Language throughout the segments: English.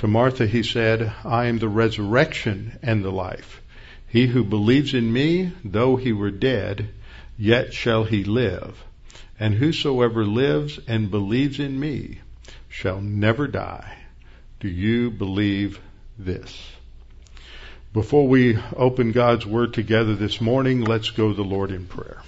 To Martha he said, I am the resurrection and the life. He who believes in me, though he were dead, yet shall he live. And whosoever lives and believes in me shall never die. Do you believe this? Before we open God's Word together this morning, let's go to the Lord in prayer.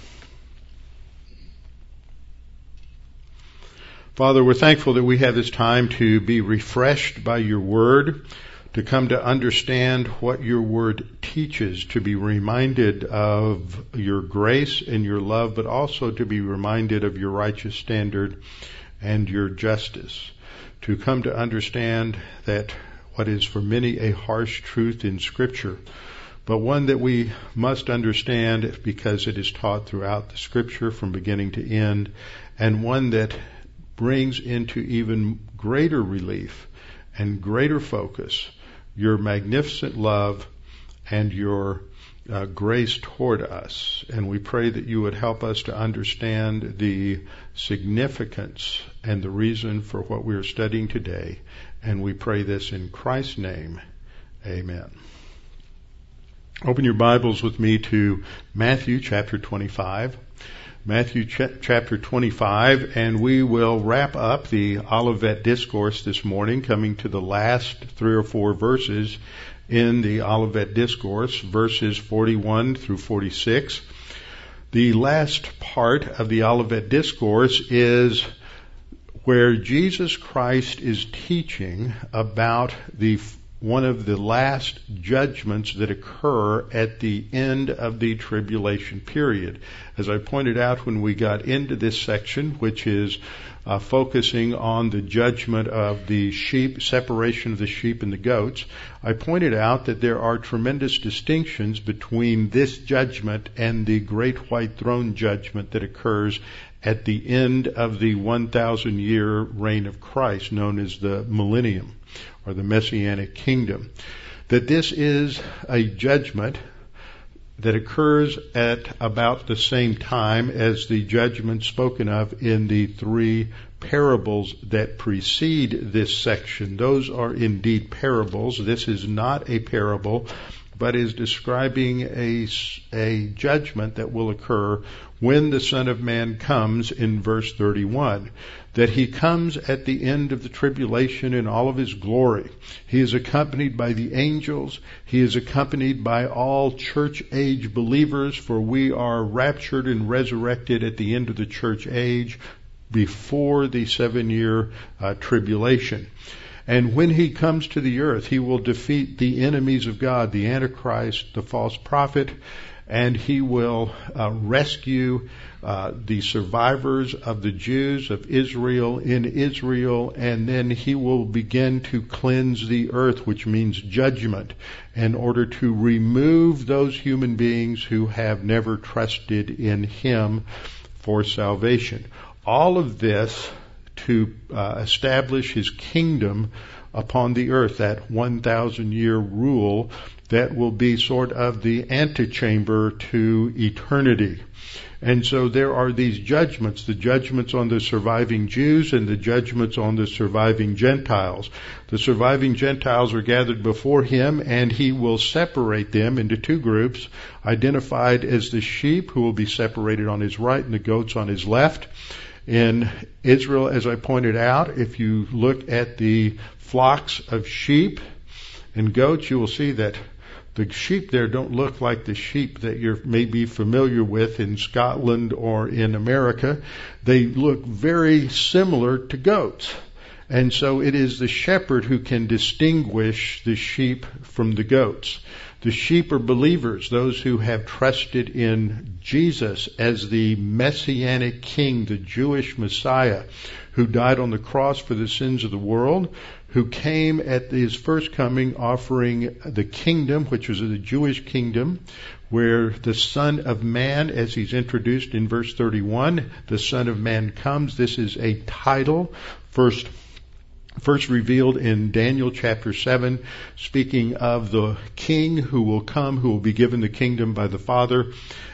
Father, we're thankful that we have this time to be refreshed by your word, to come to understand what your word teaches, to be reminded of your grace and your love, but also to be reminded of your righteous standard and your justice. To come to understand that what is for many a harsh truth in scripture, but one that we must understand because it is taught throughout the scripture from beginning to end, and one that brings into even greater relief and greater focus your magnificent love and your uh, grace toward us. And we pray that you would help us to understand the significance and the reason for what we are studying today. And we pray this in Christ's name. Amen. Open your Bibles with me to Matthew chapter 25. Matthew ch- chapter 25, and we will wrap up the Olivet Discourse this morning, coming to the last three or four verses in the Olivet Discourse, verses 41 through 46. The last part of the Olivet Discourse is where Jesus Christ is teaching about the one of the last judgments that occur at the end of the tribulation period. As I pointed out when we got into this section, which is uh, focusing on the judgment of the sheep, separation of the sheep and the goats, I pointed out that there are tremendous distinctions between this judgment and the great white throne judgment that occurs at the end of the 1,000 year reign of Christ, known as the millennium or the messianic kingdom. That this is a judgment that occurs at about the same time as the judgment spoken of in the three parables that precede this section. Those are indeed parables. This is not a parable, but is describing a, a judgment that will occur when the Son of Man comes in verse 31 that he comes at the end of the tribulation in all of his glory. He is accompanied by the angels. He is accompanied by all church age believers, for we are raptured and resurrected at the end of the church age before the seven year uh, tribulation. And when he comes to the earth, he will defeat the enemies of God, the Antichrist, the false prophet, and he will uh, rescue uh, the survivors of the Jews of Israel in Israel, and then he will begin to cleanse the earth, which means judgment, in order to remove those human beings who have never trusted in him for salvation. All of this to uh, establish his kingdom upon the earth, that 1,000 year rule that will be sort of the antechamber to eternity. And so there are these judgments, the judgments on the surviving Jews and the judgments on the surviving Gentiles. The surviving Gentiles are gathered before him and he will separate them into two groups, identified as the sheep who will be separated on his right and the goats on his left. In Israel, as I pointed out, if you look at the flocks of sheep and goats, you will see that the sheep there don't look like the sheep that you're maybe familiar with in Scotland or in America. They look very similar to goats. And so it is the shepherd who can distinguish the sheep from the goats. The sheep are believers, those who have trusted in Jesus as the messianic king, the Jewish Messiah, who died on the cross for the sins of the world, who came at his first coming offering the kingdom, which was the Jewish kingdom, where the Son of Man, as he's introduced in verse 31, the Son of Man comes. This is a title, first first revealed in Daniel chapter 7, speaking of the king who will come, who will be given the kingdom by the Father,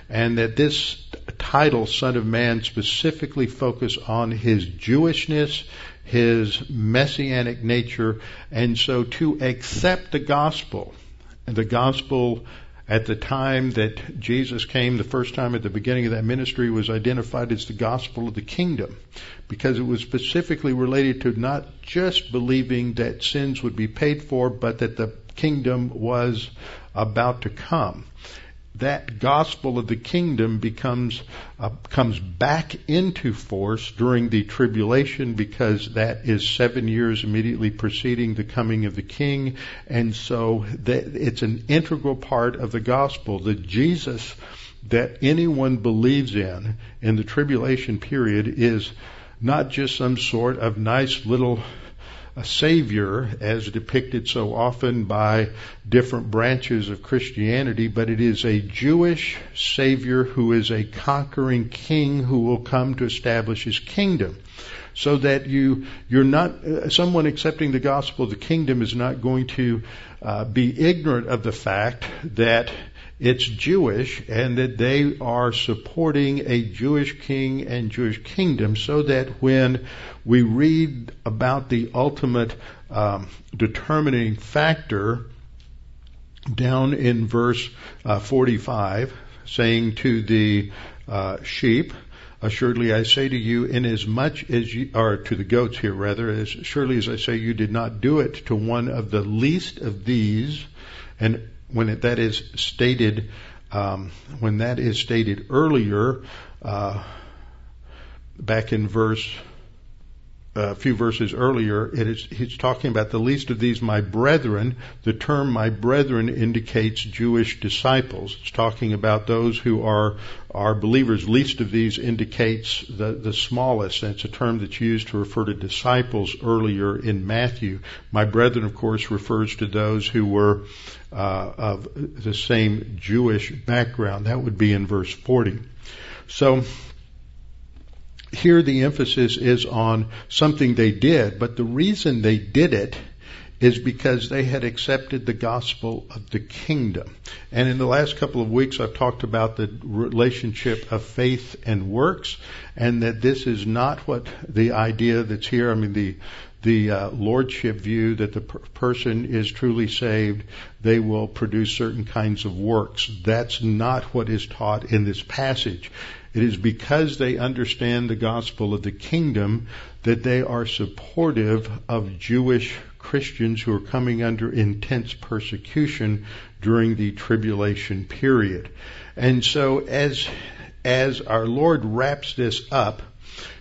and that this title, Son of Man, specifically focus on his Jewishness, his messianic nature, and so to accept the gospel, the gospel at the time that Jesus came, the first time at the beginning of that ministry was identified as the gospel of the kingdom because it was specifically related to not just believing that sins would be paid for, but that the kingdom was about to come that gospel of the kingdom becomes uh, comes back into force during the tribulation because that is seven years immediately preceding the coming of the king. And so that it's an integral part of the gospel that Jesus that anyone believes in in the tribulation period is not just some sort of nice little a savior as depicted so often by different branches of Christianity, but it is a Jewish savior who is a conquering king who will come to establish his kingdom. So that you, you're not, uh, someone accepting the gospel of the kingdom is not going to uh, be ignorant of the fact that it's Jewish and that they are supporting a Jewish king and Jewish kingdom so that when we read about the ultimate um, determining factor down in verse uh, 45 saying to the uh, sheep, Assuredly I say to you, inasmuch as you, or to the goats here rather, as surely as I say you did not do it to one of the least of these, and when it, that is stated, um, when that is stated earlier, uh, back in verse a few verses earlier, it is, he's talking about the least of these, my brethren. The term my brethren indicates Jewish disciples. It's talking about those who are, are believers. Least of these indicates the, the smallest. And it's a term that's used to refer to disciples earlier in Matthew. My brethren, of course, refers to those who were, uh, of the same Jewish background. That would be in verse 40. So, here the emphasis is on something they did, but the reason they did it is because they had accepted the gospel of the kingdom. And in the last couple of weeks, I've talked about the relationship of faith and works, and that this is not what the idea that's here. I mean, the the uh, lordship view that the per- person is truly saved, they will produce certain kinds of works. That's not what is taught in this passage. It is because they understand the gospel of the kingdom that they are supportive of Jewish Christians who are coming under intense persecution during the tribulation period. And so as, as our Lord wraps this up,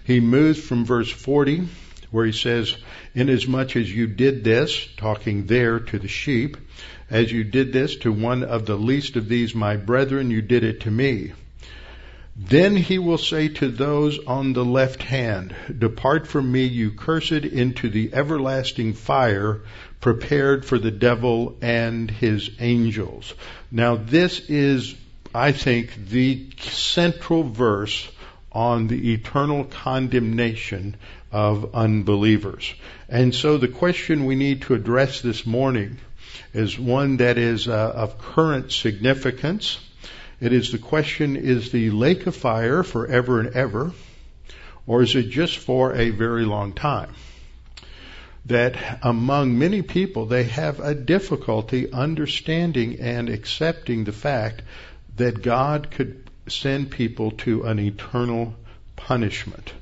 he moves from verse 40 where he says, inasmuch as you did this, talking there to the sheep, as you did this to one of the least of these my brethren, you did it to me. Then he will say to those on the left hand, Depart from me, you cursed, into the everlasting fire prepared for the devil and his angels. Now this is, I think, the central verse on the eternal condemnation of unbelievers. And so the question we need to address this morning is one that is uh, of current significance it is the question, is the lake of fire forever and ever, or is it just for a very long time? That among many people, they have a difficulty understanding and accepting the fact that God could send people to an eternal punishment.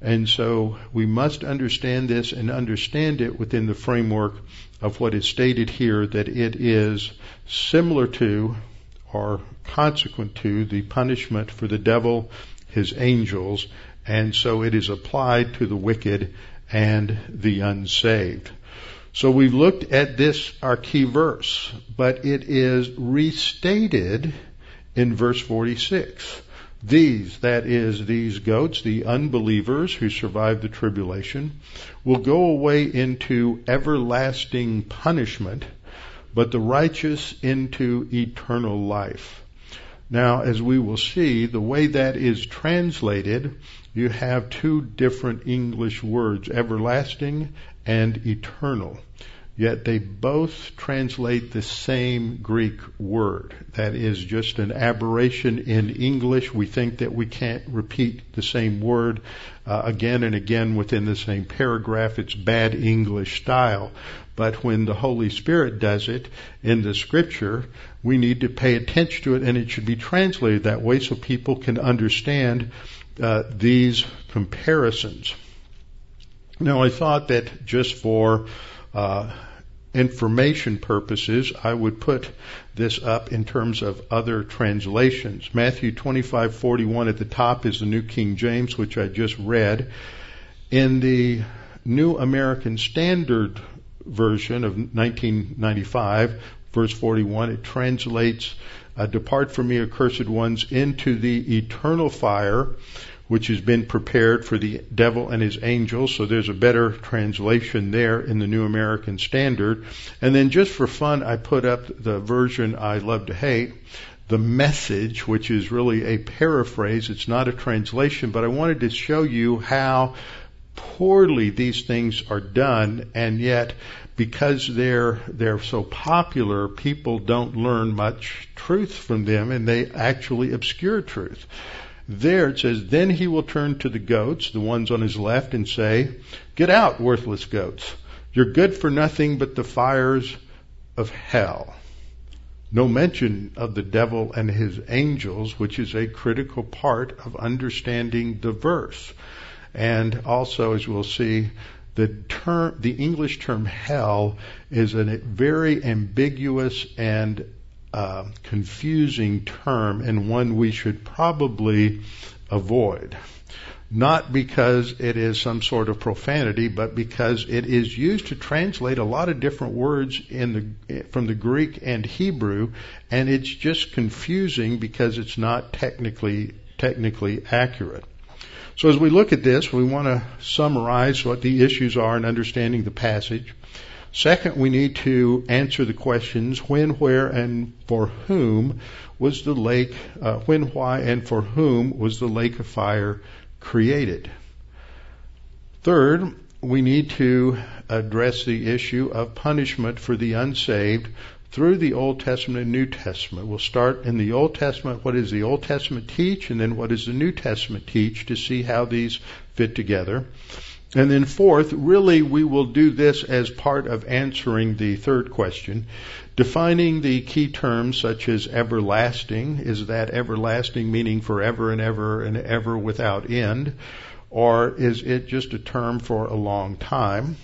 And so we must understand this and understand it within the framework of what is stated here that it is similar to are consequent to the punishment for the devil, his angels, and so it is applied to the wicked and the unsaved. So we've looked at this, our key verse, but it is restated in verse 46. These, that is, these goats, the unbelievers who survived the tribulation, will go away into everlasting punishment, but the righteous into eternal life. Now, as we will see, the way that is translated, you have two different English words, everlasting and eternal. Yet they both translate the same Greek word. That is just an aberration in English. We think that we can't repeat the same word uh, again and again within the same paragraph. It's bad English style. But when the Holy Spirit does it in the scripture, we need to pay attention to it and it should be translated that way so people can understand uh, these comparisons. Now I thought that just for uh, information purposes, I would put this up in terms of other translations. Matthew 25:41 at the top is the New King James, which I just read. In the New American Standard Version of 1995, verse 41, it translates, "Depart from me, accursed ones, into the eternal fire." Which has been prepared for the devil and his angels. So there's a better translation there in the New American Standard. And then just for fun, I put up the version I love to hate, the message, which is really a paraphrase. It's not a translation, but I wanted to show you how poorly these things are done and yet because they're they're so popular people don't learn much truth from them and they actually obscure truth there it says, Then he will turn to the goats, the ones on his left, and say, Get out, worthless goats. You're good for nothing but the fires of hell. No mention of the devil and his angels, which is a critical part of understanding the verse. And also, as we'll see, the term, the English term hell is a very ambiguous and uh, confusing term and one we should probably avoid. Not because it is some sort of profanity, but because it is used to translate a lot of different words in the, from the Greek and Hebrew, and it's just confusing because it's not technically, technically accurate. So as we look at this, we want to summarize what the issues are in understanding the passage. Second, we need to answer the questions when, where, and for whom was the lake, uh, when, why, and for whom was the lake of fire created. Third, we need to address the issue of punishment for the unsaved through the Old Testament and New Testament. We'll start in the Old Testament. What does the Old Testament teach? And then what does the New Testament teach to see how these fit together? And then fourth, really we will do this as part of answering the third question. Defining the key terms such as everlasting, is that everlasting meaning forever and ever and ever without end? Or is it just a term for a long time?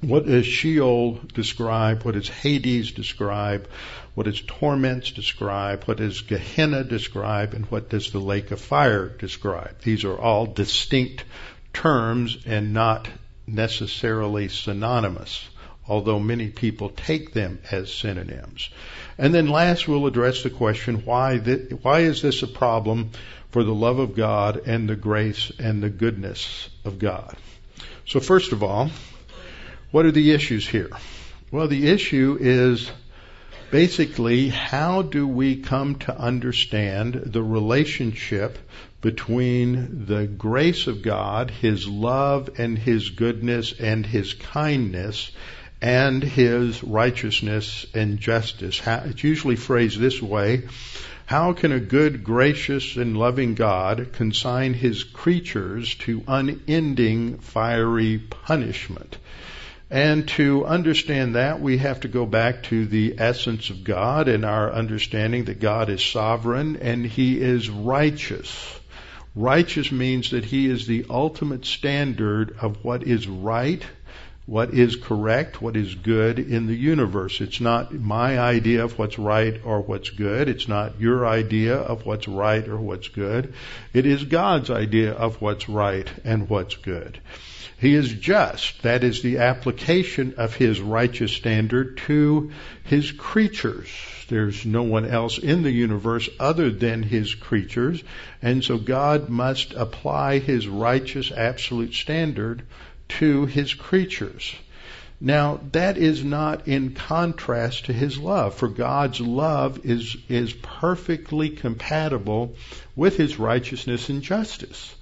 What does Sheol describe? What does Hades describe? What does torments describe? What does Gehenna describe? And what does the lake of fire describe? These are all distinct terms and not necessarily synonymous, although many people take them as synonyms. And then last we'll address the question why th- why is this a problem for the love of God and the grace and the goodness of God? So first of all, what are the issues here? Well, the issue is basically how do we come to understand the relationship between the grace of God, His love and His goodness and His kindness, and His righteousness and justice. It's usually phrased this way. How can a good, gracious, and loving God consign His creatures to unending fiery punishment? And to understand that, we have to go back to the essence of God and our understanding that God is sovereign and He is righteous. Righteous means that He is the ultimate standard of what is right, what is correct, what is good in the universe. It's not my idea of what's right or what's good. It's not your idea of what's right or what's good. It is God's idea of what's right and what's good. He is just. That is the application of His righteous standard to His creatures. There's no one else in the universe other than His creatures. And so God must apply His righteous absolute standard to his creatures. Now, that is not in contrast to his love, for God's love is, is perfectly compatible with his righteousness and justice.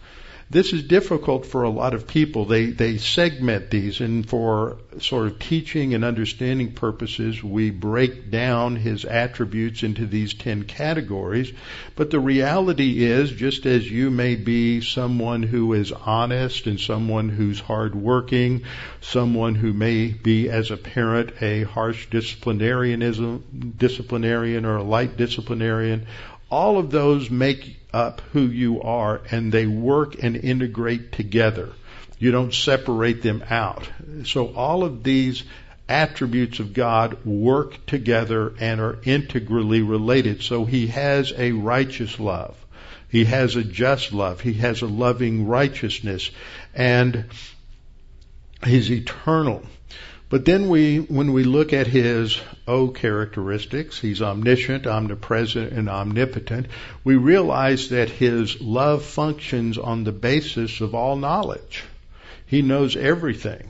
This is difficult for a lot of people. They, they segment these and for sort of teaching and understanding purposes, we break down his attributes into these ten categories. But the reality is, just as you may be someone who is honest and someone who's hardworking, someone who may be as a parent a harsh disciplinarianism, disciplinarian or a light disciplinarian, all of those make up who you are and they work and integrate together. You don't separate them out. So all of these attributes of God work together and are integrally related. So he has a righteous love. He has a just love. He has a loving righteousness and he's eternal. But then we, when we look at his O characteristics, he's omniscient, omnipresent, and omnipotent, we realize that his love functions on the basis of all knowledge. He knows everything.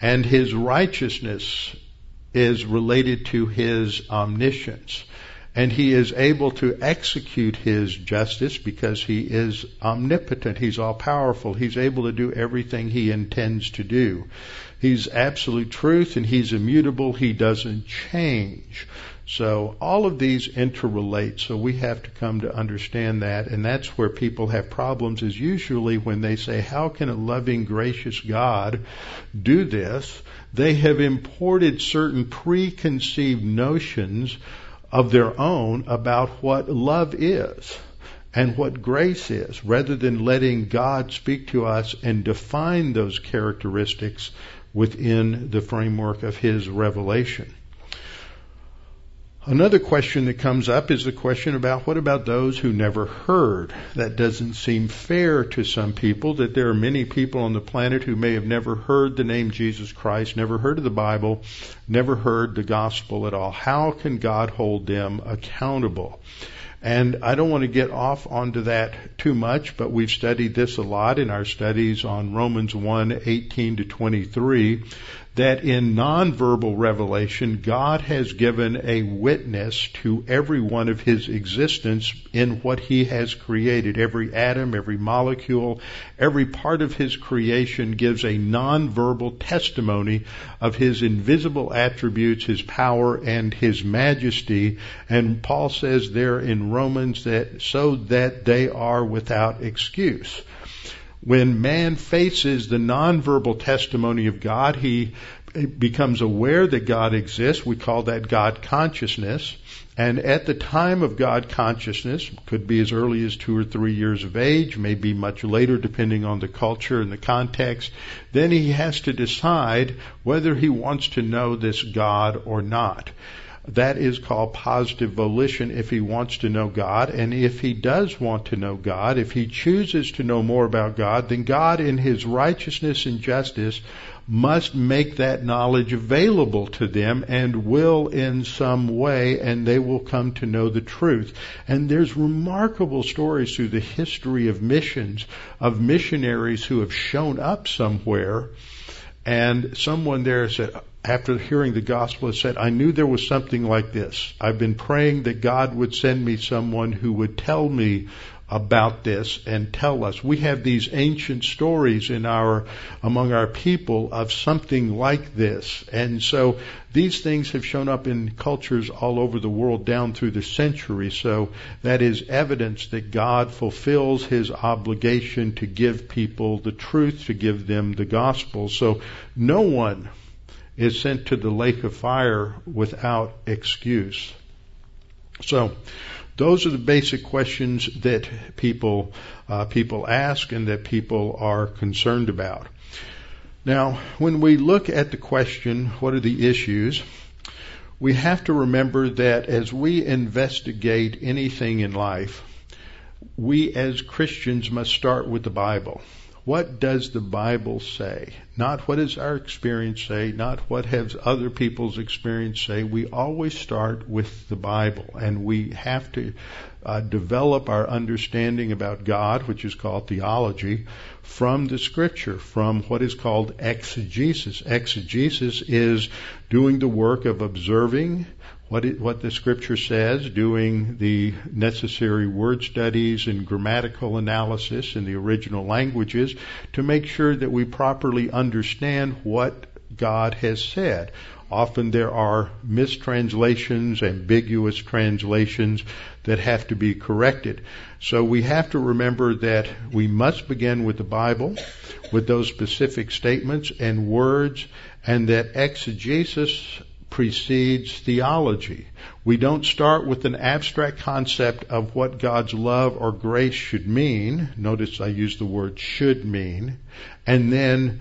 And his righteousness is related to his omniscience. And he is able to execute his justice because he is omnipotent. He's all powerful. He's able to do everything he intends to do. He's absolute truth and he's immutable. He doesn't change. So all of these interrelate. So we have to come to understand that. And that's where people have problems is usually when they say, how can a loving, gracious God do this? They have imported certain preconceived notions of their own about what love is and what grace is, rather than letting God speak to us and define those characteristics within the framework of his revelation. Another question that comes up is the question about what about those who never heard? That doesn't seem fair to some people that there are many people on the planet who may have never heard the name Jesus Christ, never heard of the Bible, never heard the gospel at all. How can God hold them accountable? And I don't want to get off onto that too much, but we've studied this a lot in our studies on Romans 1, 18 to 23 that in nonverbal revelation, God has given a witness to every one of his existence in what he has created. Every atom, every molecule, every part of his creation gives a nonverbal testimony of his invisible attributes, his power, and his majesty. And Paul says there in Romans that so that they are without excuse. When man faces the nonverbal testimony of God, he becomes aware that God exists. We call that God consciousness. And at the time of God consciousness, could be as early as two or three years of age, maybe much later depending on the culture and the context, then he has to decide whether he wants to know this God or not. That is called positive volition if he wants to know God. And if he does want to know God, if he chooses to know more about God, then God in his righteousness and justice must make that knowledge available to them and will in some way and they will come to know the truth. And there's remarkable stories through the history of missions of missionaries who have shown up somewhere and someone there said, after hearing the gospel, said, I knew there was something like this. I've been praying that God would send me someone who would tell me about this and tell us. We have these ancient stories in our, among our people of something like this. And so these things have shown up in cultures all over the world down through the centuries. So that is evidence that God fulfills his obligation to give people the truth, to give them the gospel. So no one is sent to the lake of fire without excuse. So, those are the basic questions that people uh, people ask and that people are concerned about. Now, when we look at the question, what are the issues? We have to remember that as we investigate anything in life, we as Christians must start with the Bible. What does the Bible say? Not what does our experience say, not what has other people's experience say. We always start with the Bible, and we have to uh, develop our understanding about God, which is called theology, from the Scripture, from what is called exegesis. Exegesis is doing the work of observing what, it, what the scripture says, doing the necessary word studies and grammatical analysis in the original languages to make sure that we properly understand what God has said. Often there are mistranslations, ambiguous translations that have to be corrected. So we have to remember that we must begin with the Bible, with those specific statements and words, and that exegesis precedes theology. We don't start with an abstract concept of what God's love or grace should mean. Notice I use the word should mean. And then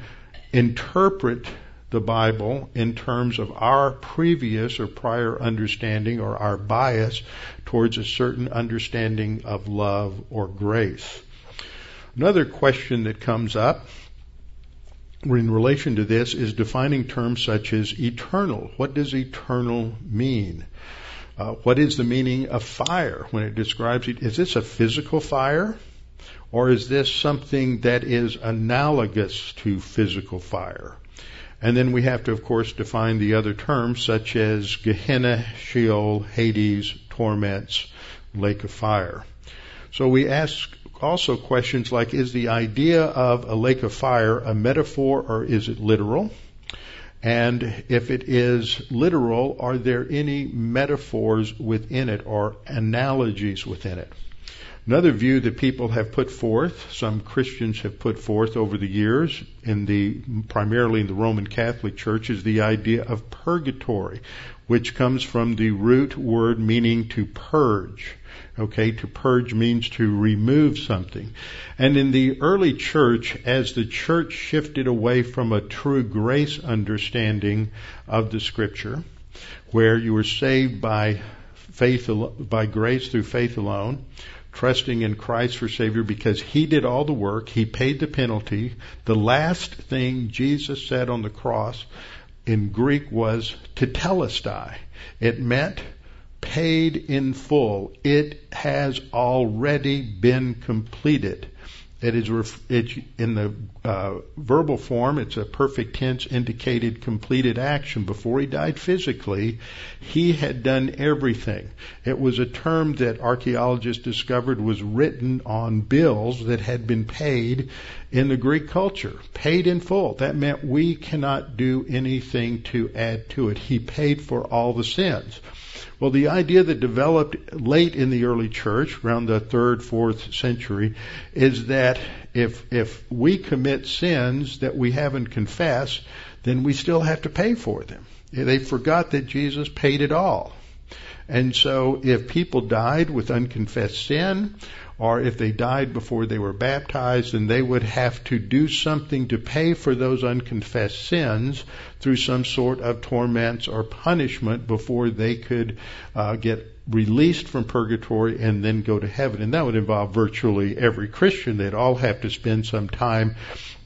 interpret the Bible in terms of our previous or prior understanding or our bias towards a certain understanding of love or grace. Another question that comes up in relation to this is defining terms such as eternal. What does eternal mean? Uh, what is the meaning of fire when it describes it? Is this a physical fire? Or is this something that is analogous to physical fire? And then we have to, of course, define the other terms such as Gehenna, Sheol, Hades, torments, lake of fire. So we ask also questions like, is the idea of a lake of fire a metaphor or is it literal? And if it is literal, are there any metaphors within it or analogies within it? Another view that people have put forth, some Christians have put forth over the years, in the primarily in the Roman Catholic Church, is the idea of purgatory, which comes from the root word meaning to purge. Okay, to purge means to remove something. And in the early church, as the church shifted away from a true grace understanding of the scripture, where you were saved by faith, by grace through faith alone, trusting in Christ for Savior because He did all the work, He paid the penalty. The last thing Jesus said on the cross in Greek was to tetelestai. It meant paid in full. It has already been completed. It is it's in the uh, verbal form. It's a perfect tense indicated completed action. Before he died physically, he had done everything. It was a term that archaeologists discovered was written on bills that had been paid in the Greek culture, paid in full. That meant we cannot do anything to add to it. He paid for all the sins. Well, the idea that developed late in the early church, around the third, fourth century, is that if, if we commit sins that we haven't confessed, then we still have to pay for them. They forgot that Jesus paid it all. And so if people died with unconfessed sin, or if they died before they were baptized, then they would have to do something to pay for those unconfessed sins through some sort of torments or punishment before they could uh, get released from purgatory and then go to heaven. And that would involve virtually every Christian. They'd all have to spend some time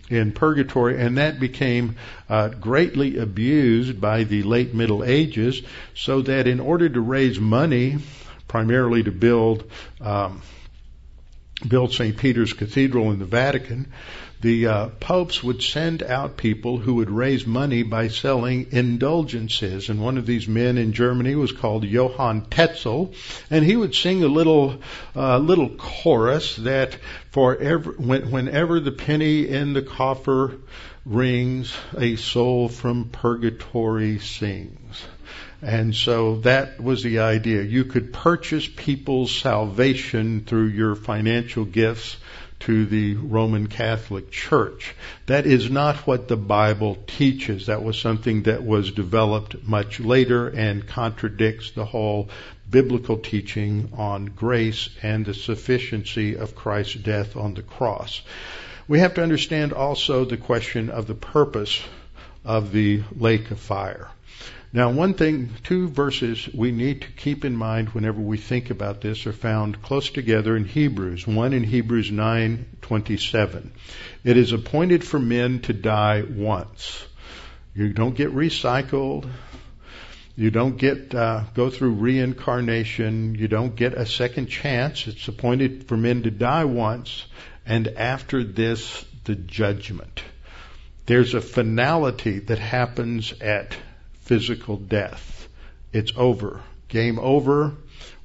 in purgatory, and that became uh, greatly abused by the late Middle Ages, so that in order to raise money, primarily to build um, built St. Peter's Cathedral in the Vatican, the uh, popes would send out people who would raise money by selling indulgences. And one of these men in Germany was called Johann Tetzel, and he would sing a little uh, little chorus that for every, when, whenever the penny in the coffer rings, a soul from purgatory sings. And so that was the idea. You could purchase people's salvation through your financial gifts to the Roman Catholic Church. That is not what the Bible teaches. That was something that was developed much later and contradicts the whole biblical teaching on grace and the sufficiency of Christ's death on the cross. We have to understand also the question of the purpose of the lake of fire. Now, one thing, two verses we need to keep in mind whenever we think about this are found close together in Hebrews. One in Hebrews 9:27. It is appointed for men to die once. You don't get recycled. You don't get uh, go through reincarnation. You don't get a second chance. It's appointed for men to die once, and after this, the judgment. There's a finality that happens at physical death. It's over. Game over.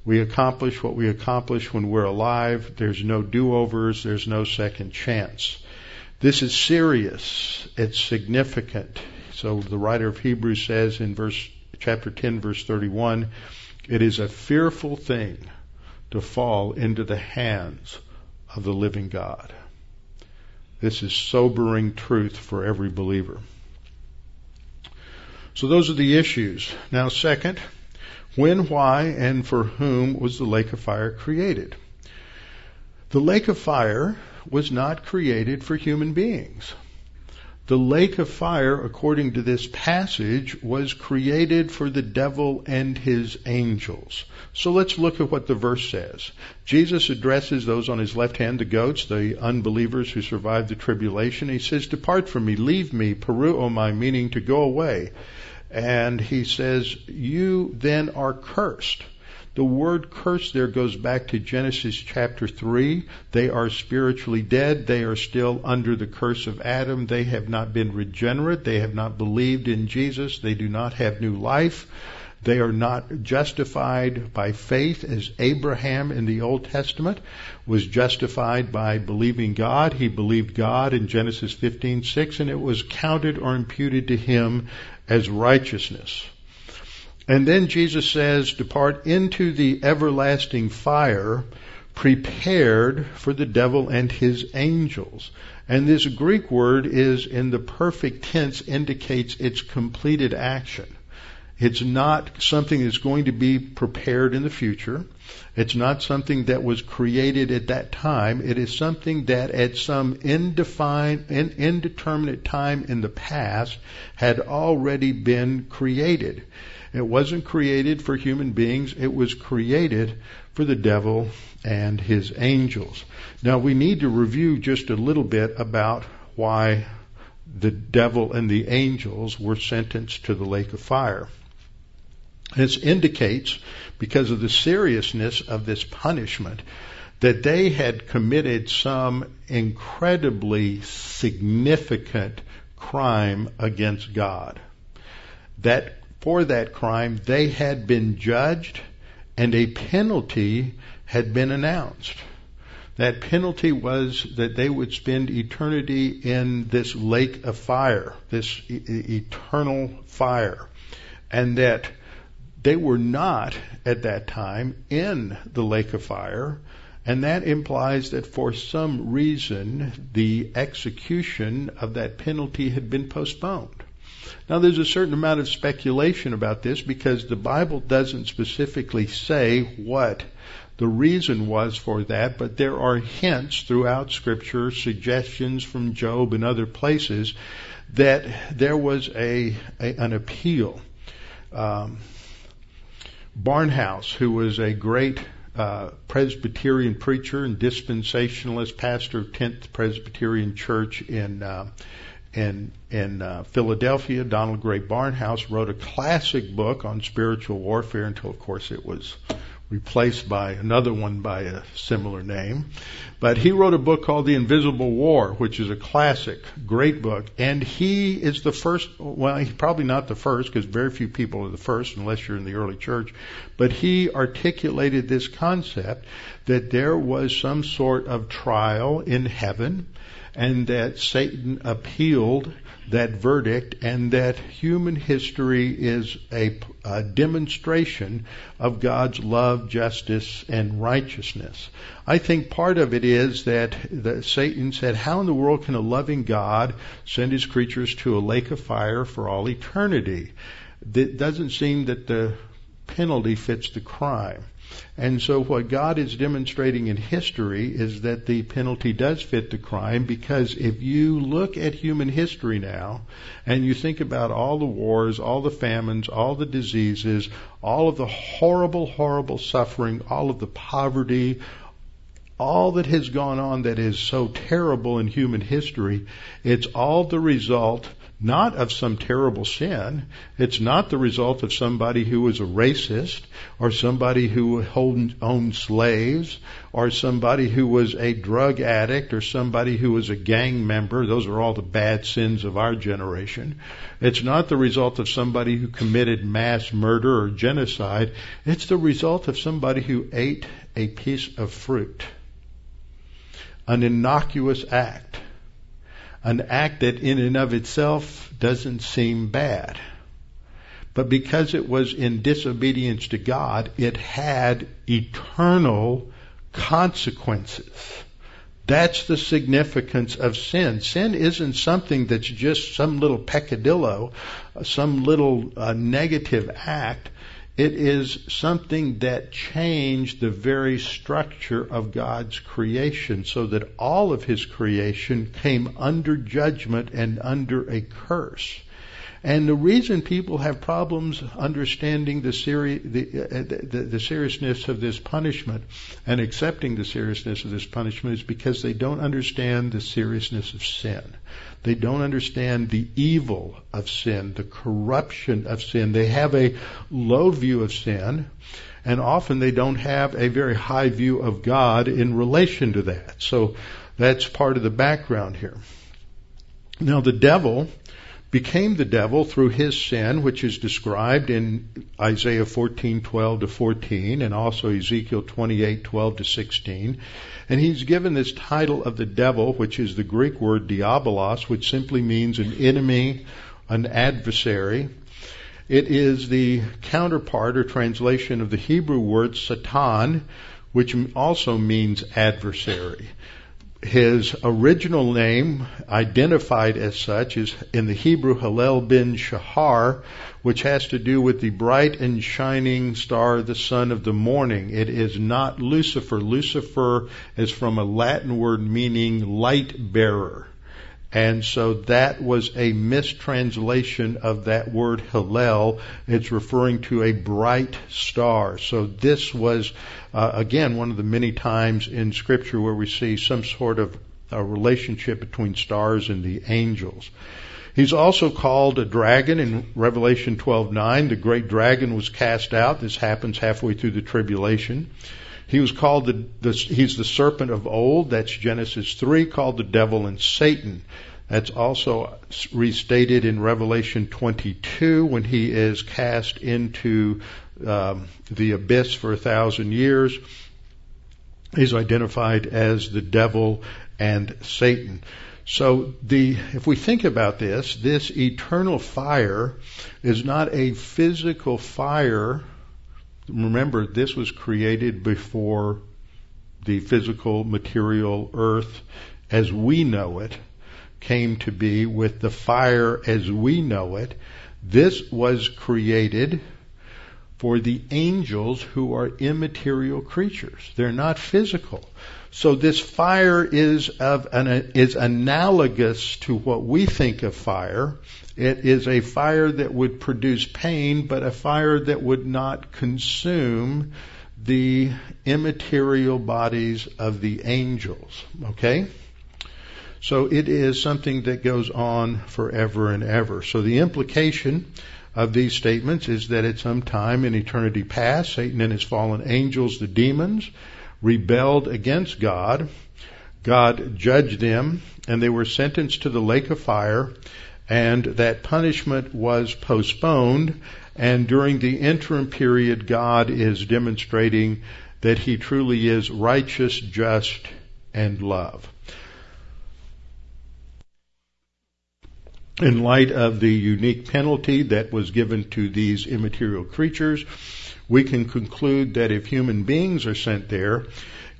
We accomplish what we accomplish when we're alive. There's no do-overs. There's no second chance. This is serious. It's significant. So the writer of Hebrews says in verse, chapter 10 verse 31, it is a fearful thing to fall into the hands of the living God. This is sobering truth for every believer. So those are the issues. Now, second, when, why, and for whom was the lake of fire created? The lake of fire was not created for human beings. The lake of fire, according to this passage, was created for the devil and his angels. So let's look at what the verse says. Jesus addresses those on his left hand, the goats, the unbelievers who survived the tribulation. He says, Depart from me, leave me, poreuomai, meaning to go away. And he says, You then are cursed. The word curse there goes back to Genesis chapter 3. They are spiritually dead. They are still under the curse of Adam. They have not been regenerate. They have not believed in Jesus. They do not have new life. They are not justified by faith as Abraham in the Old Testament was justified by believing God. He believed God in Genesis 15:6 and it was counted or imputed to him as righteousness. And then Jesus says, depart into the everlasting fire prepared for the devil and his angels. And this Greek word is in the perfect tense indicates its completed action. It's not something that's going to be prepared in the future. It's not something that was created at that time. It is something that at some indefined, indeterminate time in the past had already been created. It wasn't created for human beings. It was created for the devil and his angels. Now we need to review just a little bit about why the devil and the angels were sentenced to the lake of fire. This indicates, because of the seriousness of this punishment, that they had committed some incredibly significant crime against God. That for that crime they had been judged and a penalty had been announced. That penalty was that they would spend eternity in this lake of fire, this e- eternal fire, and that they were not at that time in the lake of fire, and that implies that for some reason the execution of that penalty had been postponed. Now there's a certain amount of speculation about this because the Bible doesn't specifically say what the reason was for that, but there are hints throughout scripture, suggestions from Job and other places that there was a, a an appeal. Um, Barnhouse, who was a great uh, Presbyterian preacher and dispensationalist pastor of 10th Presbyterian Church in uh, in in uh, Philadelphia. Donald Grey Barnhouse wrote a classic book on spiritual warfare until, of course, it was replaced by another one by a similar name. But he wrote a book called The Invisible War, which is a classic, great book. And he is the first, well, he's probably not the first because very few people are the first unless you're in the early church. But he articulated this concept that there was some sort of trial in heaven and that Satan appealed that verdict and that human history is a, a, demonstration of God's love, justice, and righteousness. I think part of it is that the, Satan said, how in the world can a loving God send his creatures to a lake of fire for all eternity? It doesn't seem that the penalty fits the crime. And so what God is demonstrating in history is that the penalty does fit the crime because if you look at human history now and you think about all the wars, all the famines, all the diseases, all of the horrible, horrible suffering, all of the poverty, all that has gone on that is so terrible in human history, it's all the result not of some terrible sin. It's not the result of somebody who was a racist or somebody who owned slaves or somebody who was a drug addict or somebody who was a gang member. Those are all the bad sins of our generation. It's not the result of somebody who committed mass murder or genocide. It's the result of somebody who ate a piece of fruit. An innocuous act an act that in and of itself doesn't seem bad. But because it was in disobedience to God, it had eternal consequences. That's the significance of sin. Sin isn't something that's just some little peccadillo, some little uh, negative act. It is something that changed the very structure of God's creation so that all of His creation came under judgment and under a curse. And the reason people have problems understanding the, seri- the, uh, the, the, seriousness of this punishment and accepting the seriousness of this punishment is because they don't understand the seriousness of sin. They don't understand the evil of sin, the corruption of sin. They have a low view of sin, and often they don't have a very high view of God in relation to that. So that's part of the background here. Now the devil became the devil through his sin, which is described in Isaiah 14:12 to 14 and also Ezekiel 28:12 to 16. And he's given this title of the devil, which is the Greek word diabolos, which simply means an enemy, an adversary. It is the counterpart or translation of the Hebrew word Satan, which also means adversary his original name, identified as such, is in the Hebrew Hallel bin Shahar, which has to do with the bright and shining star, the sun of the morning. It is not Lucifer. Lucifer is from a Latin word meaning light bearer. And so that was a mistranslation of that word Hallel. It's referring to a bright star. So this was, uh, again, one of the many times in scripture where we see some sort of a relationship between stars and the angels. He's also called a dragon in Revelation 12:9. The great dragon was cast out. This happens halfway through the tribulation. He was called the, the, he's the serpent of old. That's Genesis 3, called the devil and Satan. That's also restated in Revelation 22 when he is cast into um, the abyss for a thousand years. He's identified as the devil and Satan. So the, if we think about this, this eternal fire is not a physical fire Remember, this was created before the physical material earth as we know it came to be with the fire as we know it. This was created for the angels who are immaterial creatures. They're not physical. So this fire is of an, is analogous to what we think of fire it is a fire that would produce pain, but a fire that would not consume the immaterial bodies of the angels. Okay? So it is something that goes on forever and ever. So the implication of these statements is that at some time in eternity past, Satan and his fallen angels, the demons, rebelled against God. God judged them, and they were sentenced to the lake of fire and that punishment was postponed. And during the interim period, God is demonstrating that He truly is righteous, just, and love. In light of the unique penalty that was given to these immaterial creatures, we can conclude that if human beings are sent there,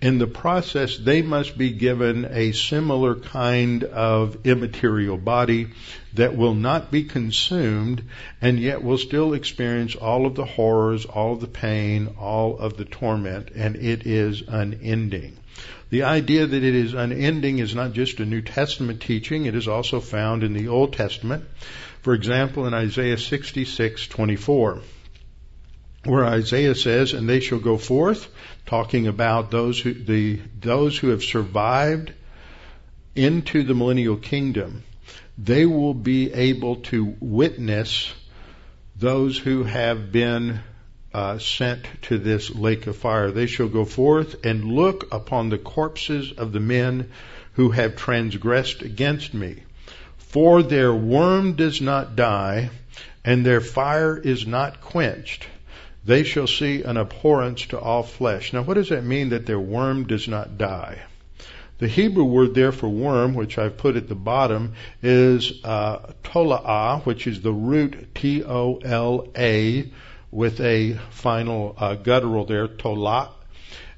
In the process, they must be given a similar kind of immaterial body that will not be consumed and yet will still experience all of the horrors, all of the pain, all of the torment, and it is unending. The idea that it is unending is not just a New Testament teaching, it is also found in the Old Testament. For example, in Isaiah 66:24, where Isaiah says, "And they shall go forth," talking about those who the those who have survived into the millennial kingdom. They will be able to witness those who have been uh, sent to this lake of fire. They shall go forth and look upon the corpses of the men who have transgressed against me. For their worm does not die, and their fire is not quenched. They shall see an abhorrence to all flesh. Now, what does that mean that their worm does not die? The Hebrew word there for worm, which I've put at the bottom, is uh, tola'ah, which is the root T-O-L-A, with a final uh, guttural there, tolat,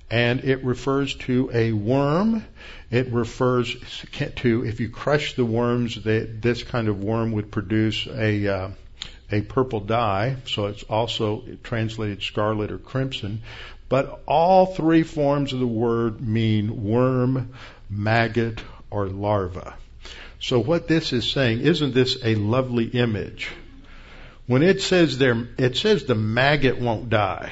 and it refers to a worm. It refers to if you crush the worms, that this kind of worm would produce a uh, a purple dye, so it's also translated scarlet or crimson. But all three forms of the word mean worm, maggot, or larva. So what this is saying, isn't this a lovely image? When it says there, it says the maggot won't die.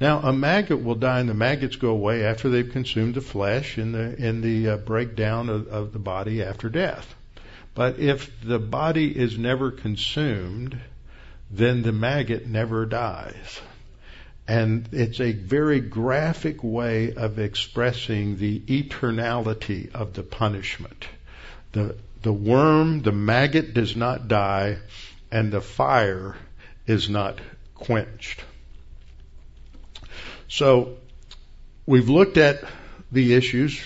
Now, a maggot will die, and the maggots go away after they've consumed the flesh in the in the uh, breakdown of, of the body after death. But if the body is never consumed, then the maggot never dies. And it's a very graphic way of expressing the eternality of the punishment. The, the worm, the maggot does not die, and the fire is not quenched. So we've looked at the issues.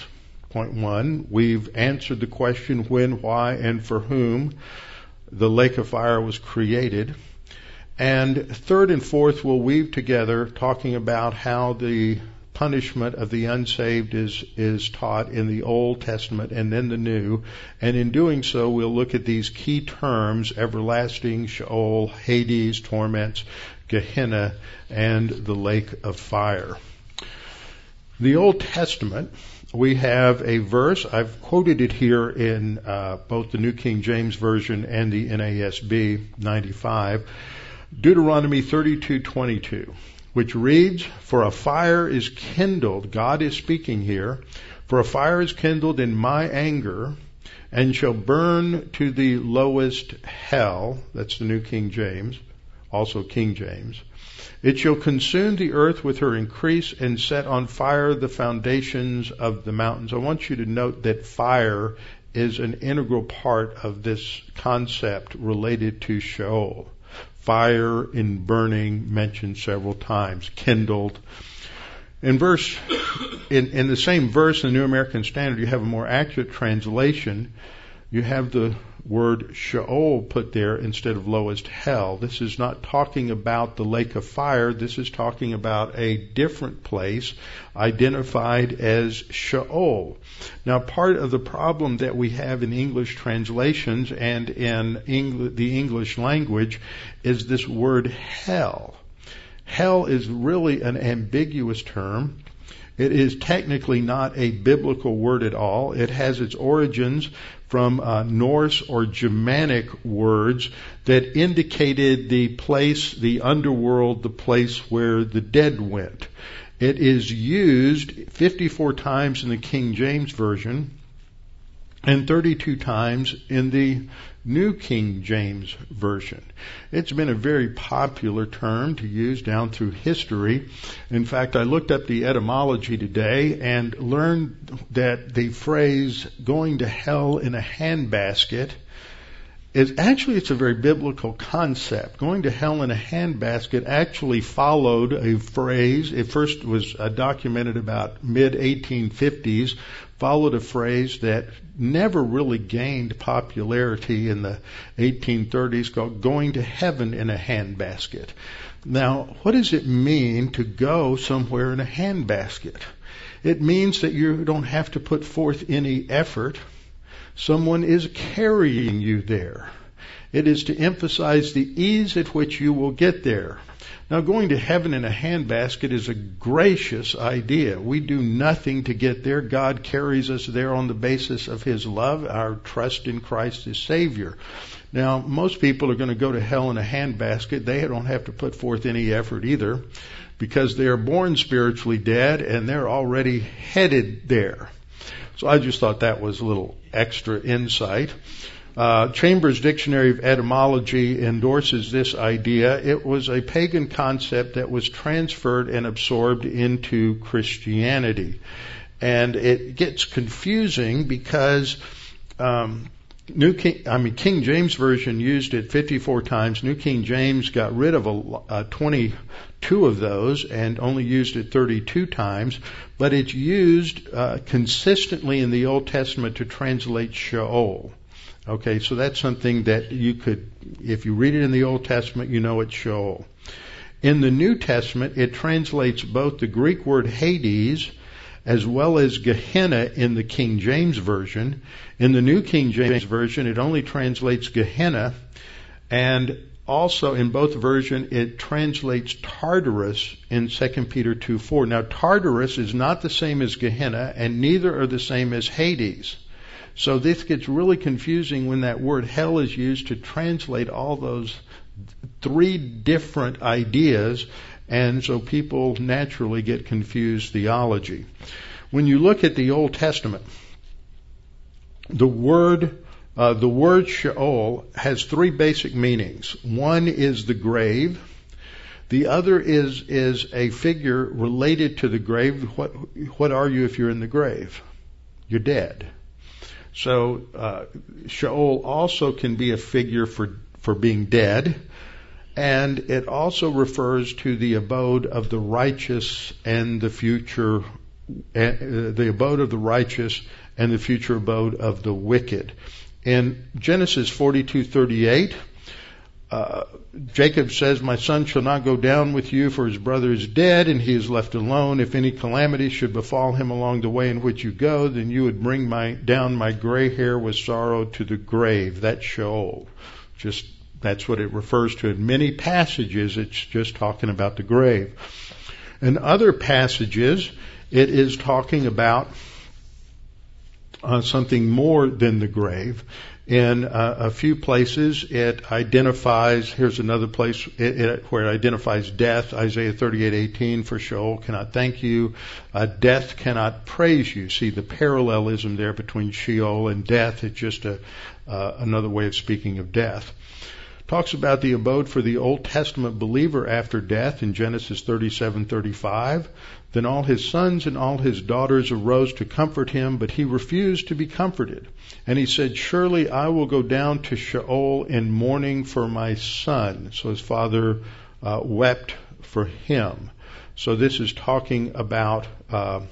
Point one, we've answered the question when, why, and for whom the lake of fire was created. And third and fourth, we'll weave together talking about how the punishment of the unsaved is, is taught in the Old Testament and then the New. And in doing so, we'll look at these key terms, everlasting, Sheol, Hades, torments, Gehenna, and the lake of fire. The Old Testament, we have a verse, I've quoted it here in uh, both the New King James Version and the NASB 95, Deuteronomy 32:22 which reads, For a fire is kindled, God is speaking here, for a fire is kindled in my anger, and shall burn to the lowest hell. That's the New King James, also King James. It shall consume the earth with her increase and set on fire the foundations of the mountains. I want you to note that fire is an integral part of this concept related to Sheol fire in burning mentioned several times, kindled. In verse, in, in the same verse in the New American Standard, you have a more accurate translation. You have the word Sheol put there instead of lowest hell. This is not talking about the lake of fire. This is talking about a different place identified as Sheol. Now, part of the problem that we have in English translations and in the English language is this word hell. Hell is really an ambiguous term. It is technically not a biblical word at all. It has its origins from uh, Norse or Germanic words that indicated the place, the underworld, the place where the dead went. It is used 54 times in the King James Version and 32 times in the New King James Version. It's been a very popular term to use down through history. In fact, I looked up the etymology today and learned that the phrase going to hell in a handbasket is actually it's a very biblical concept. Going to hell in a handbasket actually followed a phrase. It first was uh, documented about mid 1850s followed a phrase that never really gained popularity in the 1830s called going to heaven in a handbasket. Now, what does it mean to go somewhere in a handbasket? It means that you don't have to put forth any effort. Someone is carrying you there. It is to emphasize the ease at which you will get there. Now, going to heaven in a handbasket is a gracious idea. We do nothing to get there. God carries us there on the basis of His love, our trust in Christ as Savior. Now, most people are going to go to hell in a handbasket. They don't have to put forth any effort either because they are born spiritually dead and they're already headed there. So I just thought that was a little extra insight. Uh, Chambers Dictionary of Etymology endorses this idea. It was a pagan concept that was transferred and absorbed into Christianity. And it gets confusing because um, New King, I mean King James version used it 54 times. New King James got rid of a, a 22 of those and only used it 32 times. But it's used uh, consistently in the Old Testament to translate Sheol. Okay, so that's something that you could, if you read it in the Old Testament, you know it's Sheol. In the New Testament, it translates both the Greek word Hades as well as Gehenna in the King James Version. In the New King James Version, it only translates Gehenna, and also in both versions, it translates Tartarus in 2 Peter 2 4. Now, Tartarus is not the same as Gehenna, and neither are the same as Hades. So this gets really confusing when that word hell is used to translate all those three different ideas, and so people naturally get confused theology. When you look at the Old Testament, the word uh, the word Sheol has three basic meanings. One is the grave. The other is is a figure related to the grave. What what are you if you're in the grave? You're dead. So uh, Sheol also can be a figure for for being dead, and it also refers to the abode of the righteous and the future, uh, the abode of the righteous and the future abode of the wicked. In Genesis 42:38, uh, Jacob says, My son shall not go down with you, for his brother is dead, and he is left alone. If any calamity should befall him along the way in which you go, then you would bring my, down my gray hair with sorrow to the grave. That's Sheol. Just, that's what it refers to. In many passages, it's just talking about the grave. In other passages, it is talking about uh, something more than the grave. In uh, a few places, it identifies. Here's another place it, it, where it identifies death. Isaiah 38:18 for Sheol cannot thank you, uh, death cannot praise you. See the parallelism there between Sheol and death. It's just a, uh, another way of speaking of death talks about the abode for the Old Testament believer after death in Genesis 37:35. Then all his sons and all his daughters arose to comfort him, but he refused to be comforted. And he said, Surely I will go down to Sheol in mourning for my son. So his father uh, wept for him. So this is talking about uh,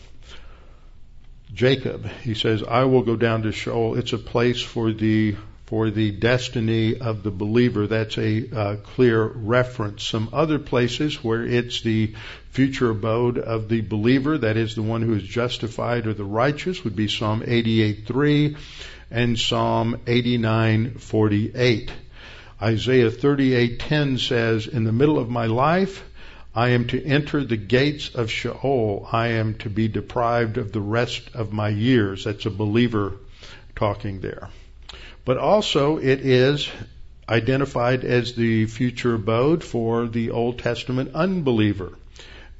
Jacob. He says, I will go down to Sheol. It's a place for the for the destiny of the believer. That's a uh, clear reference. Some other places where it's the future abode of the believer, that is the one who is justified or the righteous, would be Psalm 88:3 and Psalm 89:48. Isaiah 38:10 says, "In the middle of my life, I am to enter the gates of Sheol. I am to be deprived of the rest of my years." That's a believer talking there. But also it is identified as the future abode for the Old Testament unbeliever.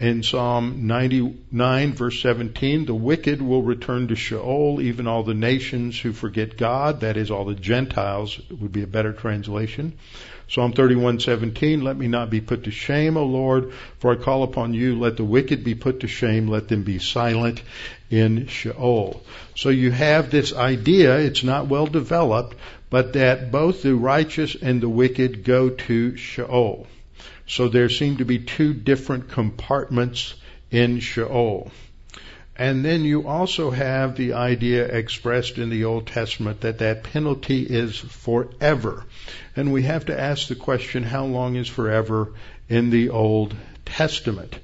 In Psalm 99 verse 17, the wicked will return to Sheol, even all the nations who forget God, that is all the Gentiles would be a better translation. Psalm 31:17, let me not be put to shame, O Lord, for I call upon you, let the wicked be put to shame, let them be silent in Sheol. So you have this idea, it's not well developed, but that both the righteous and the wicked go to Sheol. So there seem to be two different compartments in Sheol. And then you also have the idea expressed in the Old Testament that that penalty is forever. And we have to ask the question, how long is forever in the Old Testament?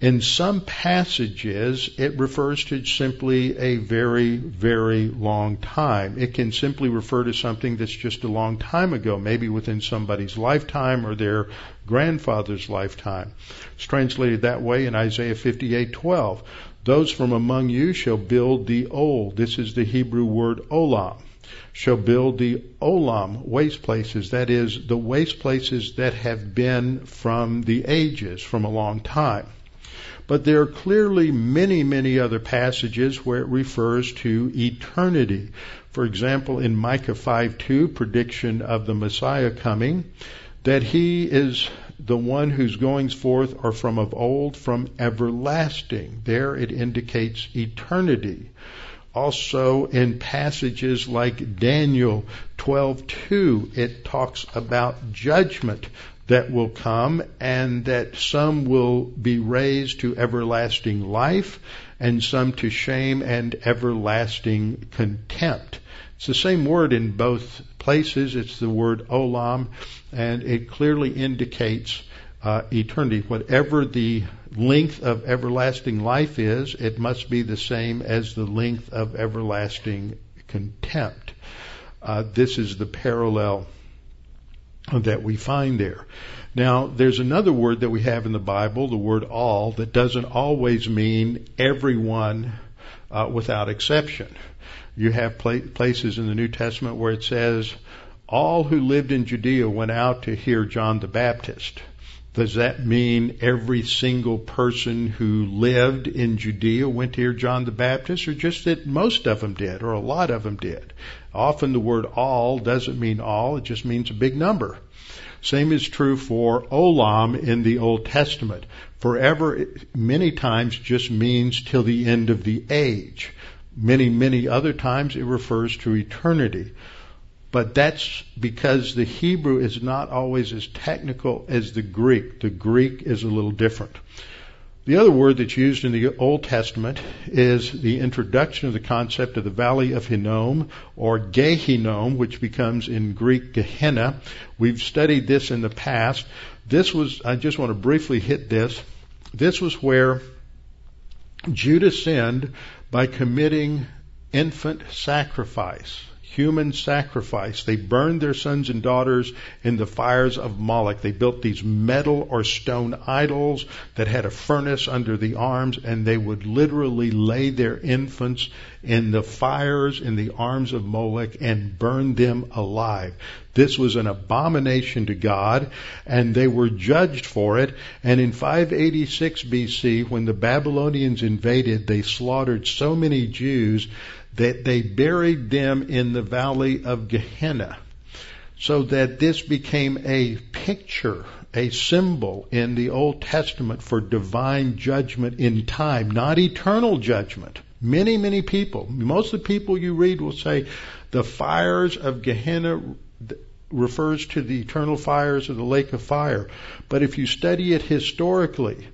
In some passages, it refers to simply a very, very long time. It can simply refer to something that's just a long time ago, maybe within somebody's lifetime or their grandfather's lifetime. It's translated that way in Isaiah 58:12. Those from among you shall build the old. This is the Hebrew word olam shall build the olam waste places, that is, the waste places that have been from the ages, from a long time. But there are clearly many, many other passages where it refers to eternity. For example, in Micah 5:2, prediction of the Messiah coming, that he is the one whose goings forth are from of old, from everlasting. There it indicates eternity. Also in passages like Daniel 12:2, it talks about judgment that will come and that some will be raised to everlasting life and some to shame and everlasting contempt. It's the same word in both places. It's the word olam and it clearly indicates uh, eternity. Whatever the length of everlasting life is, it must be the same as the length of everlasting contempt. Uh, this is the parallel that we find there. Now, there's another word that we have in the Bible, the word all, that doesn't always mean everyone uh, without exception. You have places in the New Testament where it says, all who lived in Judea went out to hear John the Baptist. Does that mean every single person who lived in Judea went to hear John the Baptist, or just that most of them did, or a lot of them did? Often the word all doesn't mean all, it just means a big number. Same is true for olam in the Old Testament. Forever, many times, just means till the end of the age. Many, many other times it refers to eternity. But that's because the Hebrew is not always as technical as the Greek. The Greek is a little different. The other word that's used in the Old Testament is the introduction of the concept of the Valley of Hinnom or Gehinnom, which becomes in Greek Gehenna. We've studied this in the past. This was, I just want to briefly hit this. This was where Judah sinned by committing infant sacrifice human sacrifice. They burned their sons and daughters in the fires of Moloch. They built these metal or stone idols that had a furnace under the arms, and they would literally lay their infants in the fires in the arms of Moloch and burn them alive. This was an abomination to God, and they were judged for it. And in 586 BC, when the Babylonians invaded, they slaughtered so many Jews that they buried them in the valley of Gehenna so that this became a picture, a symbol in the Old Testament for divine judgment in time, not eternal judgment. Many, many people, most of the people you read will say the fires of Gehenna refers to the eternal fires of the lake of fire. But if you study it historically,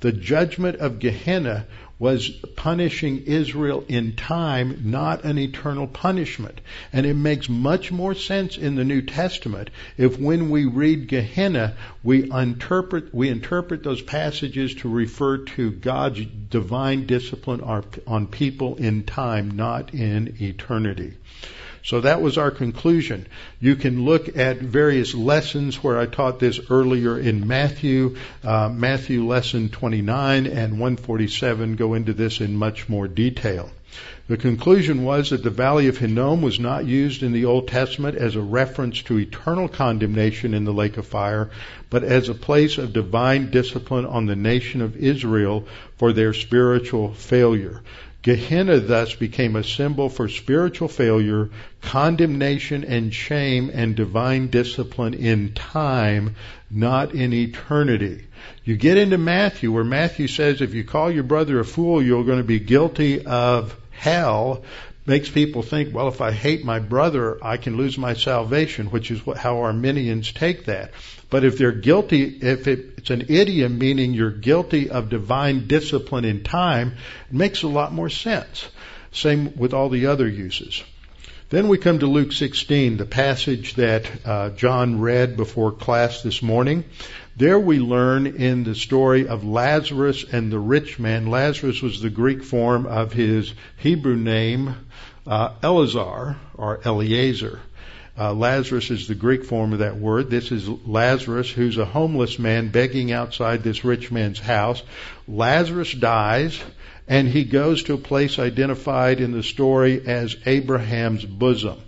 the judgment of Gehenna was punishing Israel in time, not an eternal punishment. And it makes much more sense in the New Testament if when we read Gehenna, we interpret, we interpret those passages to refer to God's divine discipline on people in time, not in eternity. So that was our conclusion. You can look at various lessons where I taught this earlier in Matthew. Uh, Matthew lesson 29 and 147 go into this in much more detail. The conclusion was that the Valley of Hinnom was not used in the Old Testament as a reference to eternal condemnation in the lake of fire, but as a place of divine discipline on the nation of Israel for their spiritual failure. Gehenna thus became a symbol for spiritual failure, condemnation and shame and divine discipline in time, not in eternity. You get into Matthew where Matthew says if you call your brother a fool, you're going to be guilty of hell makes people think, well, if I hate my brother, I can lose my salvation, which is how Arminians take that. But if they're guilty, if it, it's an idiom meaning you're guilty of divine discipline in time, it makes a lot more sense. Same with all the other uses. Then we come to Luke 16, the passage that uh, John read before class this morning. There we learn in the story of Lazarus and the rich man. Lazarus was the Greek form of his Hebrew name, uh, Eleazar or Eliezer. Uh, Lazarus is the Greek form of that word. This is Lazarus, who's a homeless man begging outside this rich man's house. Lazarus dies, and he goes to a place identified in the story as Abraham's bosom.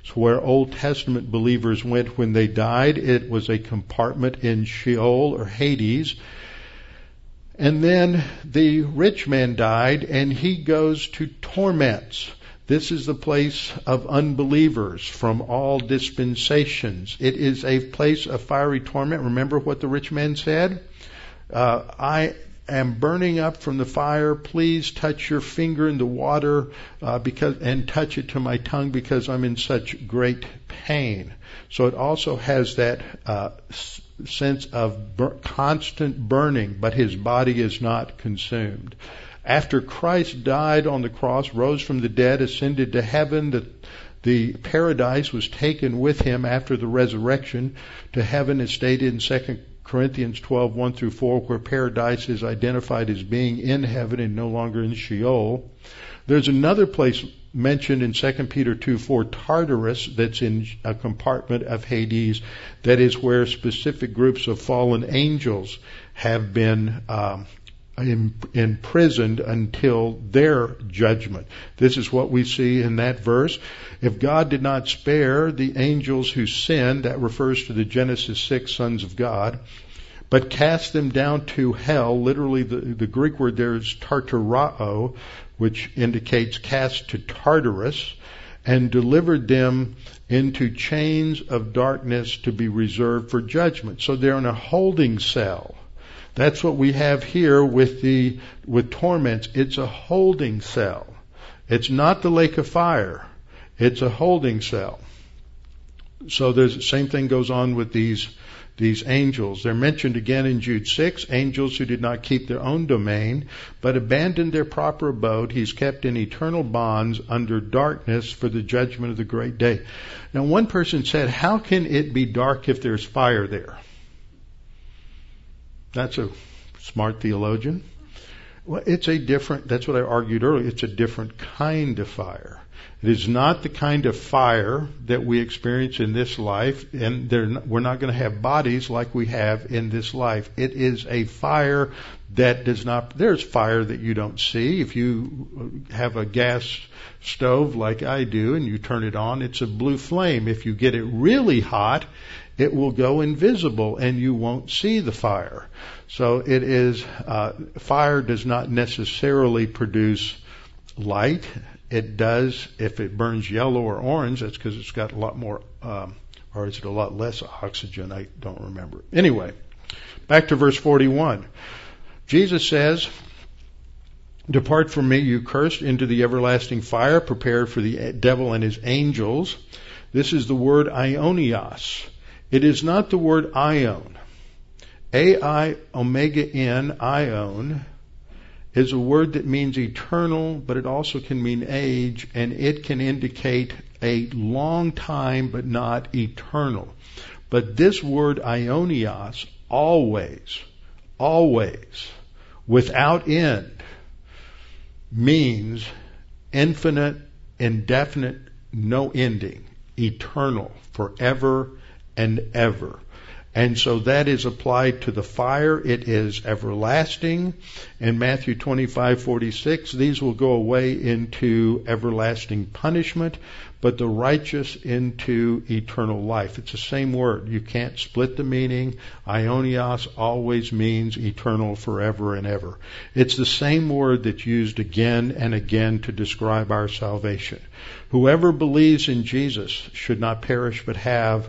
It's where Old Testament believers went when they died. It was a compartment in Sheol or Hades. And then the rich man died, and he goes to torments. This is the place of unbelievers from all dispensations. It is a place of fiery torment. Remember what the rich man said? Uh, I am burning up from the fire. Please touch your finger in the water uh, because and touch it to my tongue because I'm in such great pain. So it also has that uh, sense of bur- constant burning, but his body is not consumed. After Christ died on the cross, rose from the dead, ascended to heaven, the, the paradise was taken with him after the resurrection to heaven as stated in 2 Corinthians 12, 1 through 4, where paradise is identified as being in heaven and no longer in Sheol. There's another place mentioned in 2 Peter 2, 4, Tartarus, that's in a compartment of Hades, that is where specific groups of fallen angels have been um, imprisoned until their judgment. This is what we see in that verse. If God did not spare the angels who sinned, that refers to the Genesis 6 sons of God, but cast them down to hell, literally the, the Greek word there is tartarao, which indicates cast to Tartarus, and delivered them into chains of darkness to be reserved for judgment. So they're in a holding cell. That's what we have here with the with torments. It's a holding cell. It's not the lake of fire. It's a holding cell. So there's the same thing goes on with these these angels. They're mentioned again in Jude 6, angels who did not keep their own domain, but abandoned their proper abode. He's kept in eternal bonds under darkness for the judgment of the great day. Now one person said, how can it be dark if there's fire there? That's a smart theologian. Well, it's a different, that's what I argued earlier, it's a different kind of fire. It is not the kind of fire that we experience in this life, and we're not going to have bodies like we have in this life. It is a fire that does not, there's fire that you don't see. If you have a gas stove like I do and you turn it on, it's a blue flame. If you get it really hot, it will go invisible and you won't see the fire. So it is, uh, fire does not necessarily produce light. It does, if it burns yellow or orange, that's because it's got a lot more, um, or is it a lot less oxygen? I don't remember. Anyway, back to verse 41. Jesus says, Depart from me, you cursed, into the everlasting fire prepared for the devil and his angels. This is the word aionios. It is not the word aion. A-I omega N, aion, is a word that means eternal, but it also can mean age, and it can indicate a long time, but not eternal. But this word aionios always, always, without end, means infinite, indefinite, no ending, eternal, forever and ever. And so that is applied to the fire. It is everlasting. In Matthew 25:46, these will go away into everlasting punishment, but the righteous into eternal life. It's the same word. You can't split the meaning. Aionios always means eternal forever and ever. It's the same word that's used again and again to describe our salvation. Whoever believes in Jesus should not perish but have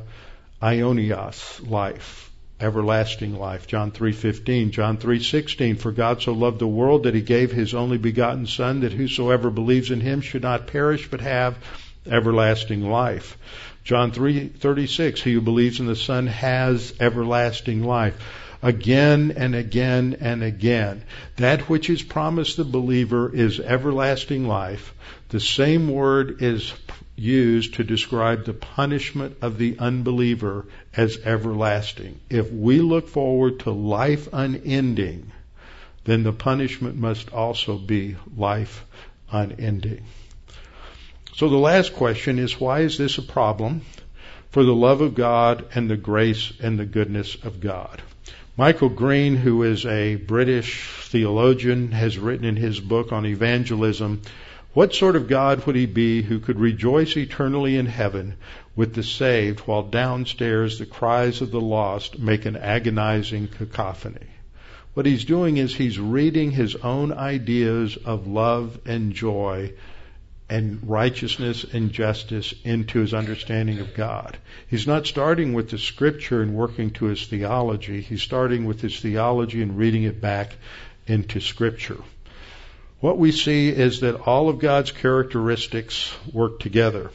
aionios life, everlasting life. John 3:15, John 3:16, for God so loved the world that he gave his only begotten son that whosoever believes in him should not perish but have everlasting life. John 3:36, he who believes in the son has everlasting life. Again and again and again. That which is promised the believer is everlasting life. The same word is used to describe the punishment of the unbeliever as everlasting. If we look forward to life unending, then the punishment must also be life unending. So the last question is why is this a problem for the love of God and the grace and the goodness of God? Michael Green, who is a British theologian, has written in his book on evangelism what sort of God would he be who could rejoice eternally in heaven with the saved while downstairs the cries of the lost make an agonizing cacophony? What he's doing is he's reading his own ideas of love and joy and righteousness and justice into his understanding of God. He's not starting with the scripture and working to his theology. He's starting with his theology and reading it back into scripture what we see is that all of God's characteristics work together.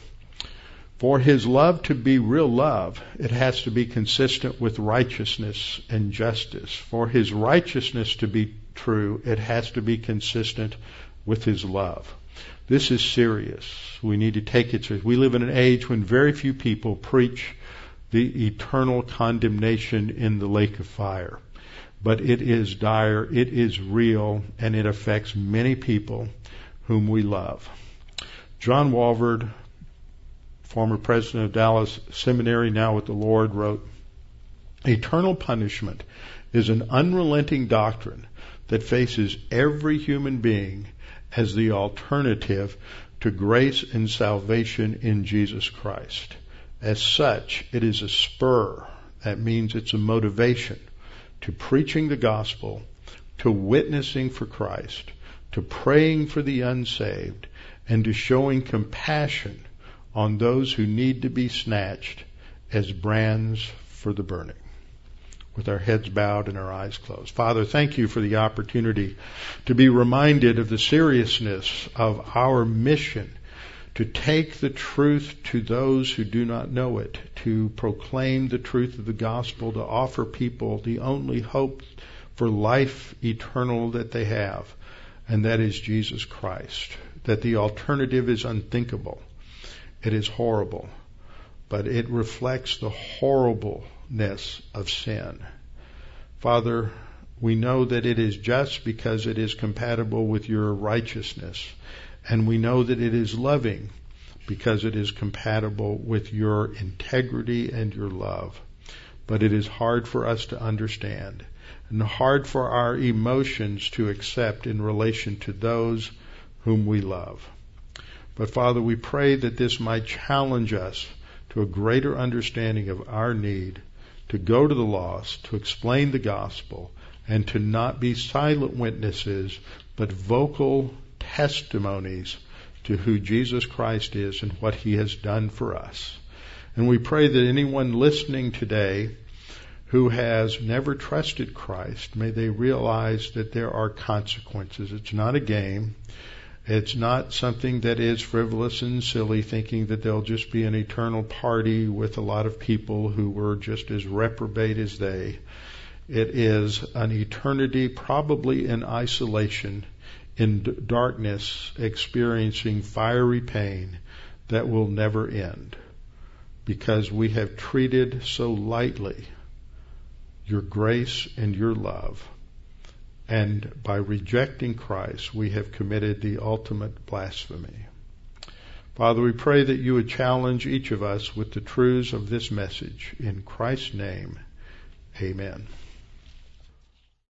For His love to be real love, it has to be consistent with righteousness and justice. For His righteousness to be true, it has to be consistent with His love. This is serious. We need to take it serious. We live in an age when very few people preach the eternal condemnation in the lake of fire but it is dire, it is real, and it affects many people whom we love. John Walvoord, former president of Dallas Seminary, now with the Lord, wrote, Eternal punishment is an unrelenting doctrine that faces every human being as the alternative to grace and salvation in Jesus Christ. As such, it is a spur. That means it's a motivation to preaching the gospel, to witnessing for Christ, to praying for the unsaved, and to showing compassion on those who need to be snatched as brands for the burning. With our heads bowed and our eyes closed. Father, thank you for the opportunity to be reminded of the seriousness of our mission to take the truth to those who do not know it, to proclaim the truth of the gospel, to offer people the only hope for life eternal that they have, and that is Jesus Christ. That the alternative is unthinkable. It is horrible, but it reflects the horribleness of sin. Father, we know that it is just because it is compatible with your righteousness. And we know that it is loving because it is compatible with your integrity and your love. But it is hard for us to understand and hard for our emotions to accept in relation to those whom we love. But Father, we pray that this might challenge us to a greater understanding of our need to go to the lost, to explain the gospel, and to not be silent witnesses, but vocal testimonies to who Jesus Christ is and what he has done for us. And we pray that anyone listening today who has never trusted Christ, may they realize that there are consequences. It's not a game. It's not something that is frivolous and silly, thinking that there'll just be an eternal party with a lot of people who were just as reprobate as they. It is an eternity probably in isolation in darkness experiencing fiery pain that will never end because we have treated so lightly your grace and your love. And by rejecting Christ, we have committed the ultimate blasphemy. Father, we pray that you would challenge each of us with the truths of this message. In Christ's name, amen.